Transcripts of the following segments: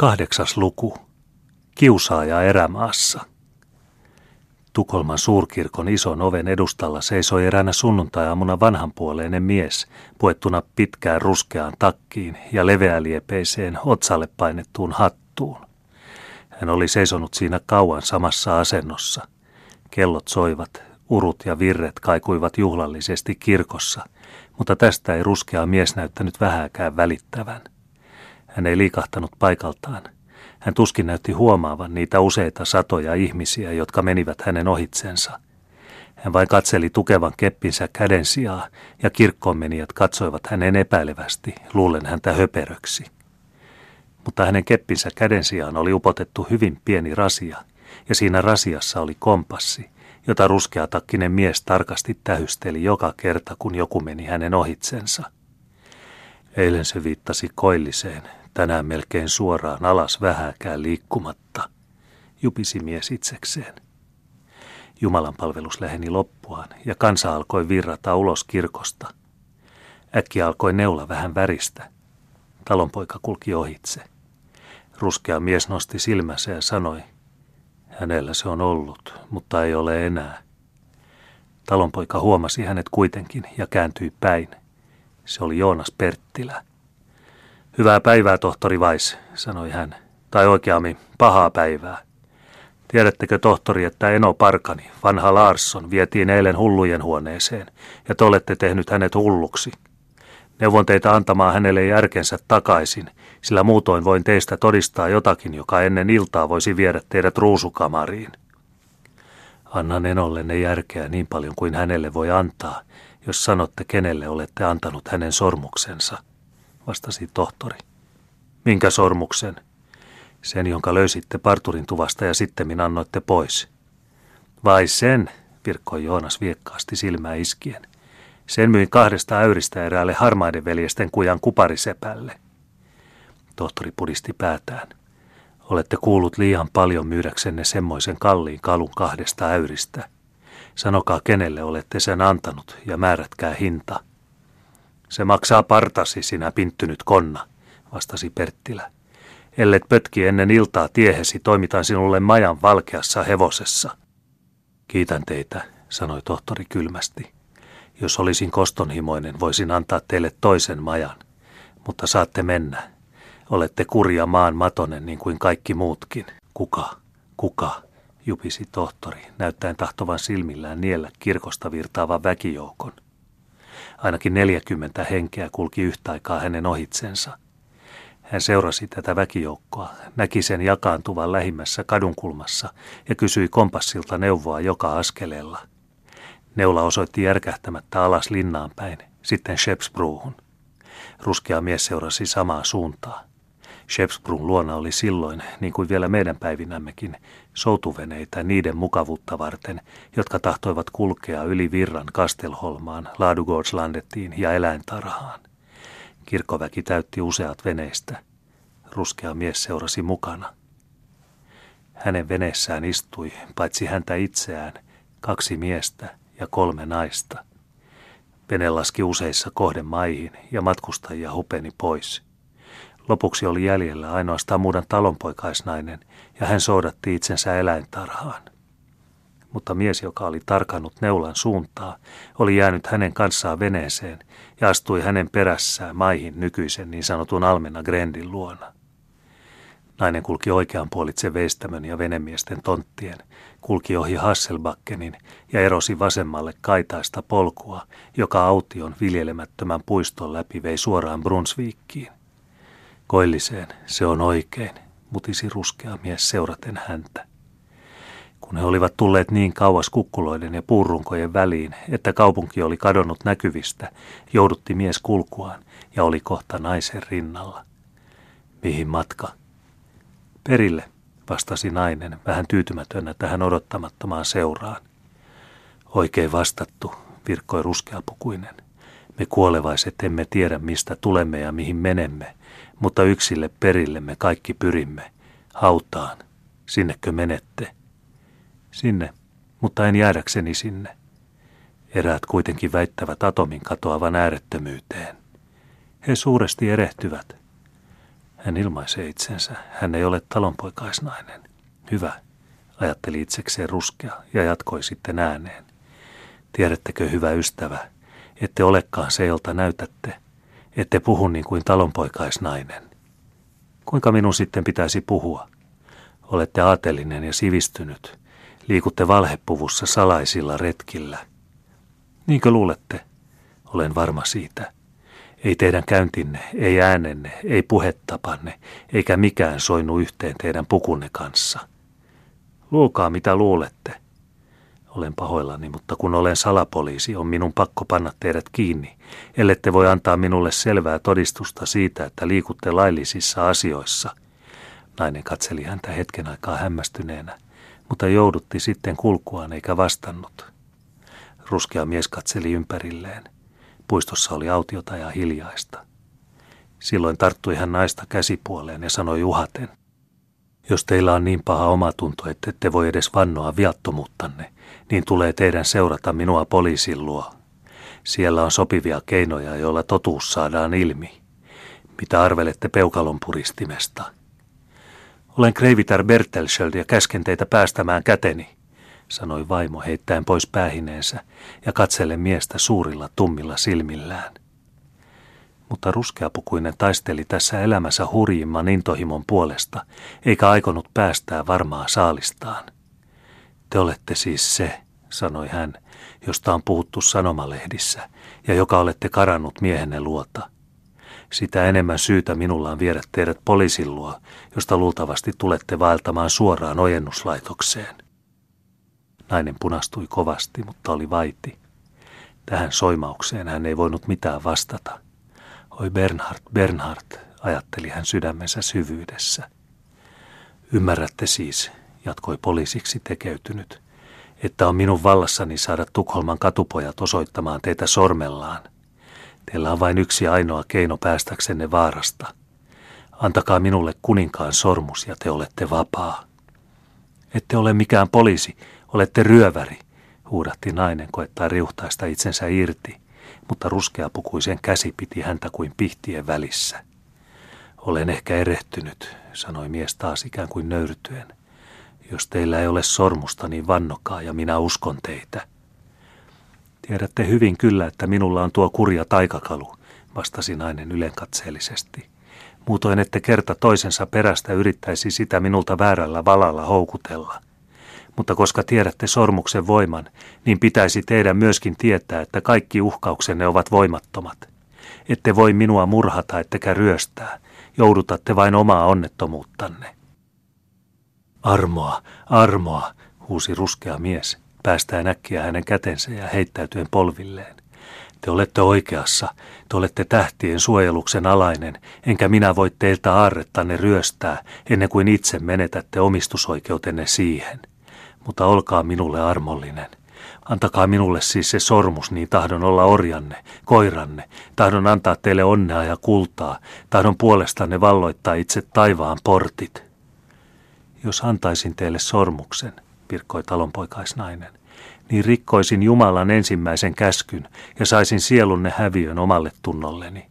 Kahdeksas luku. Kiusaaja erämaassa. Tukholman suurkirkon ison oven edustalla seisoi eräänä sunnuntai-aamuna vanhanpuoleinen mies, puettuna pitkään ruskeaan takkiin ja leveäliepeiseen otsalle painettuun hattuun. Hän oli seisonut siinä kauan samassa asennossa. Kellot soivat, urut ja virret kaikuivat juhlallisesti kirkossa, mutta tästä ei ruskea mies näyttänyt vähääkään välittävän. Hän ei liikahtanut paikaltaan. Hän tuskin näytti huomaavan niitä useita satoja ihmisiä, jotka menivät hänen ohitsensa. Hän vain katseli tukevan keppinsä käden sijaa, ja kirkkoonmenijät katsoivat hänen epäilevästi, luulen häntä höperöksi. Mutta hänen keppinsä käden sijaan oli upotettu hyvin pieni rasia, ja siinä rasiassa oli kompassi, jota ruskeatakkinen mies tarkasti tähysteli joka kerta, kun joku meni hänen ohitsensa. Eilen se viittasi koilliseen, tänään melkein suoraan alas vähäkään liikkumatta, jupisi mies itsekseen. Jumalan palvelus läheni loppuaan ja kansa alkoi virrata ulos kirkosta. Äkki alkoi neula vähän väristä. Talonpoika kulki ohitse. Ruskea mies nosti silmänsä ja sanoi, hänellä se on ollut, mutta ei ole enää. Talonpoika huomasi hänet kuitenkin ja kääntyi päin. Se oli Joonas Perttilä. Hyvää päivää, tohtori Vais, sanoi hän. Tai oikeammin, pahaa päivää. Tiedättekö, tohtori, että Eno Parkani, vanha Larsson, vietiin eilen hullujen huoneeseen, ja te olette tehnyt hänet hulluksi. Neuvon teitä antamaan hänelle järkensä takaisin, sillä muutoin voin teistä todistaa jotakin, joka ennen iltaa voisi viedä teidät ruusukamariin. Annan Enolle järkeä niin paljon kuin hänelle voi antaa, jos sanotte, kenelle olette antanut hänen sormuksensa – vastasi tohtori. Minkä sormuksen? Sen, jonka löysitte parturin tuvasta ja sitten annoitte pois. Vai sen, virkkoi Joonas viekkaasti silmää iskien. Sen myin kahdesta äyristä eräälle harmaiden veljesten kujan kuparisepälle. Tohtori pudisti päätään. Olette kuullut liian paljon myydäksenne semmoisen kalliin kalun kahdesta äyristä. Sanokaa kenelle olette sen antanut ja määrätkää hinta. Se maksaa partasi, sinä pinttynyt konna, vastasi Perttilä. Ellet pötki ennen iltaa tiehesi, toimitan sinulle majan valkeassa hevosessa. Kiitän teitä, sanoi tohtori kylmästi. Jos olisin kostonhimoinen, voisin antaa teille toisen majan. Mutta saatte mennä. Olette kurja maan matonen niin kuin kaikki muutkin. Kuka? Kuka? jupisi tohtori, näyttäen tahtovan silmillään niellä kirkosta virtaavan väkijoukon. Ainakin neljäkymmentä henkeä kulki yhtä aikaa hänen ohitsensa. Hän seurasi tätä väkijoukkoa, näki sen jakaantuvan lähimmässä kadunkulmassa ja kysyi kompassilta neuvoa joka askeleella. Neula osoitti järkähtämättä alas linnaan päin, sitten Shepsbruuhun. Ruskea mies seurasi samaa suuntaa. Shepsbrun luona oli silloin, niin kuin vielä meidän päivinämmekin, soutuveneitä niiden mukavuutta varten, jotka tahtoivat kulkea yli virran Kastelholmaan, Laadugårdslandettiin ja eläintarhaan. Kirkkoväki täytti useat veneistä. Ruskea mies seurasi mukana. Hänen veneessään istui, paitsi häntä itseään, kaksi miestä ja kolme naista. Vene laski useissa kohdemaihin ja matkustajia hupeni pois – Lopuksi oli jäljellä ainoastaan muuden talonpoikaisnainen, ja hän soudatti itsensä eläintarhaan. Mutta mies, joka oli tarkannut neulan suuntaa, oli jäänyt hänen kanssaan veneeseen ja astui hänen perässään maihin nykyisen niin sanotun Almena Grendin luona. Nainen kulki oikean puolitse veistämön ja venemiesten tonttien, kulki ohi Hasselbackenin ja erosi vasemmalle kaitaista polkua, joka aution viljelemättömän puiston läpi vei suoraan Brunsviikkiin. Koilliseen, se on oikein, mutisi ruskea mies seuraten häntä. Kun he olivat tulleet niin kauas kukkuloiden ja puurunkojen väliin, että kaupunki oli kadonnut näkyvistä, joudutti mies kulkuaan ja oli kohta naisen rinnalla. Mihin matka? Perille, vastasi nainen, vähän tyytymätönä tähän odottamattomaan seuraan. Oikein vastattu, virkkoi ruskeapukuinen. Me kuolevaiset emme tiedä, mistä tulemme ja mihin menemme, mutta yksille perille me kaikki pyrimme, hautaan. Sinnekö menette? Sinne, mutta en jäädäkseni sinne. Eräät kuitenkin väittävät atomin katoavan äärettömyyteen. He suuresti erehtyvät. Hän ilmaisee itsensä. Hän ei ole talonpoikaisnainen. Hyvä, ajatteli itsekseen ruskea ja jatkoi sitten ääneen. Tiedättekö, hyvä ystävä, ette olekaan se, jolta näytätte. Ette puhu niin kuin talonpoikaisnainen. Kuinka minun sitten pitäisi puhua? Olette aatelinen ja sivistynyt. Liikutte valhepuvussa salaisilla retkillä. Niinkö luulette? Olen varma siitä. Ei teidän käyntinne, ei äänenne, ei puhettapanne, eikä mikään soinu yhteen teidän pukunne kanssa. Luulkaa mitä luulette. Olen pahoillani, mutta kun olen salapoliisi, on minun pakko panna teidät kiinni, ellette voi antaa minulle selvää todistusta siitä, että liikutte laillisissa asioissa. Nainen katseli häntä hetken aikaa hämmästyneenä, mutta joudutti sitten kulkuaan eikä vastannut. Ruskea mies katseli ympärilleen. Puistossa oli autiota ja hiljaista. Silloin tarttui hän naista käsipuoleen ja sanoi uhaten. Jos teillä on niin paha omatunto, että ette voi edes vannoa viattomuuttanne, niin tulee teidän seurata minua poliisin luo. Siellä on sopivia keinoja, joilla totuus saadaan ilmi. Mitä arvelette peukalon puristimesta? Olen Kreivitar Bertelschöld ja käsken teitä päästämään käteni, sanoi vaimo heittäen pois päähineensä ja katselle miestä suurilla tummilla silmillään. Mutta ruskeapukuinen taisteli tässä elämässä hurjimman intohimon puolesta, eikä aikonut päästää varmaa saalistaan. Te olette siis se, sanoi hän, josta on puhuttu sanomalehdissä, ja joka olette karannut miehenne luota. Sitä enemmän syytä minulla on viedä teidät poliisin luo, josta luultavasti tulette vaeltamaan suoraan ojennuslaitokseen. Nainen punastui kovasti, mutta oli vaiti. Tähän soimaukseen hän ei voinut mitään vastata. Oi Bernhard, Bernhard, ajatteli hän sydämensä syvyydessä. Ymmärrätte siis, jatkoi poliisiksi tekeytynyt, että on minun vallassani saada Tukholman katupojat osoittamaan teitä sormellaan. Teillä on vain yksi ainoa keino päästäksenne vaarasta. Antakaa minulle kuninkaan sormus ja te olette vapaa. Ette ole mikään poliisi, Olette ryöväri, huudahti nainen koettaa riuhtaista itsensä irti, mutta ruskeapukuisen käsi piti häntä kuin pihtien välissä. Olen ehkä erehtynyt, sanoi mies taas ikään kuin nöyrtyen. Jos teillä ei ole sormusta, niin vannokaa ja minä uskon teitä. Tiedätte hyvin kyllä, että minulla on tuo kurja taikakalu, vastasi nainen ylenkatseellisesti. Muutoin ette kerta toisensa perästä yrittäisi sitä minulta väärällä valalla houkutella – mutta koska tiedätte sormuksen voiman, niin pitäisi teidän myöskin tietää, että kaikki uhkauksenne ovat voimattomat. Ette voi minua murhata ettekä ryöstää, joudutatte vain omaa onnettomuuttanne. Armoa, armoa, huusi ruskea mies, päästään äkkiä hänen kätensä ja heittäytyen polvilleen. Te olette oikeassa, te olette tähtien suojeluksen alainen, enkä minä voi teiltä aarrettanne ryöstää ennen kuin itse menetätte omistusoikeutenne siihen mutta olkaa minulle armollinen. Antakaa minulle siis se sormus, niin tahdon olla orjanne, koiranne, tahdon antaa teille onnea ja kultaa, tahdon puolestanne valloittaa itse taivaan portit. Jos antaisin teille sormuksen, virkkoi talonpoikaisnainen, niin rikkoisin Jumalan ensimmäisen käskyn ja saisin sielunne häviön omalle tunnolleni.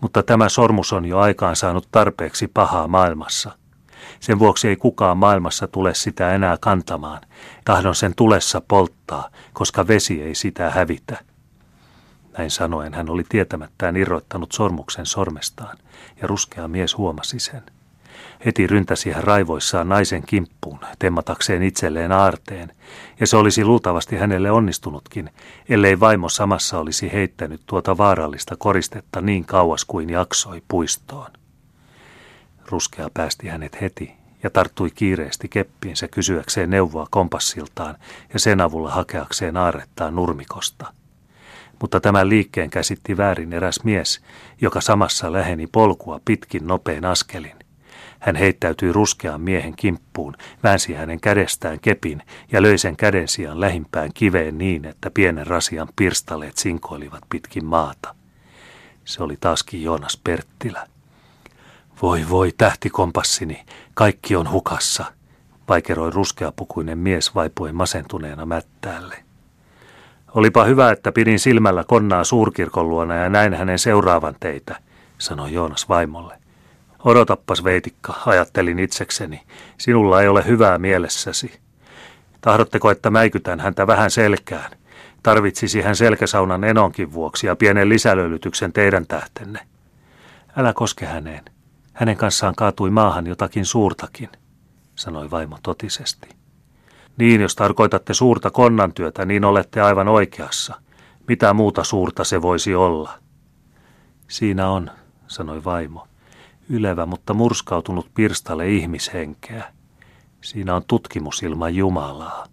Mutta tämä sormus on jo aikaan saanut tarpeeksi pahaa maailmassa – sen vuoksi ei kukaan maailmassa tule sitä enää kantamaan. Tahdon sen tulessa polttaa, koska vesi ei sitä hävitä. Näin sanoen hän oli tietämättään irrottanut sormuksen sormestaan, ja ruskea mies huomasi sen. Heti ryntäsi hän raivoissaan naisen kimppuun, temmatakseen itselleen aarteen, ja se olisi luultavasti hänelle onnistunutkin, ellei vaimo samassa olisi heittänyt tuota vaarallista koristetta niin kauas kuin jaksoi puistoon. Ruskea päästi hänet heti ja tarttui kiireesti keppiinsä kysyäkseen neuvoa kompassiltaan ja sen avulla hakeakseen aarrettaan nurmikosta. Mutta tämän liikkeen käsitti väärin eräs mies, joka samassa läheni polkua pitkin nopein askelin. Hän heittäytyi ruskean miehen kimppuun, väänsi hänen kädestään kepin ja löi sen käden sijaan lähimpään kiveen niin, että pienen rasian pirstaleet sinkoilivat pitkin maata. Se oli taaskin Joonas Perttilä. Voi voi, tähtikompassini, kaikki on hukassa, vaikeroi ruskeapukuinen mies vaipuen masentuneena mättäälle. Olipa hyvä, että pidin silmällä konnaa suurkirkon luona ja näin hänen seuraavan teitä, sanoi Joonas vaimolle. Odotappas, veitikka, ajattelin itsekseni. Sinulla ei ole hyvää mielessäsi. Tahdotteko, että mäikytän häntä vähän selkään? Tarvitsisi hän selkäsaunan enonkin vuoksi ja pienen lisälöylytyksen teidän tähtenne. Älä koske häneen. Hänen kanssaan kaatui maahan jotakin suurtakin, sanoi vaimo totisesti. Niin, jos tarkoitatte suurta konnantyötä, niin olette aivan oikeassa. Mitä muuta suurta se voisi olla? Siinä on, sanoi vaimo, ylevä, mutta murskautunut pirstale ihmishenkeä. Siinä on tutkimus ilman Jumalaa.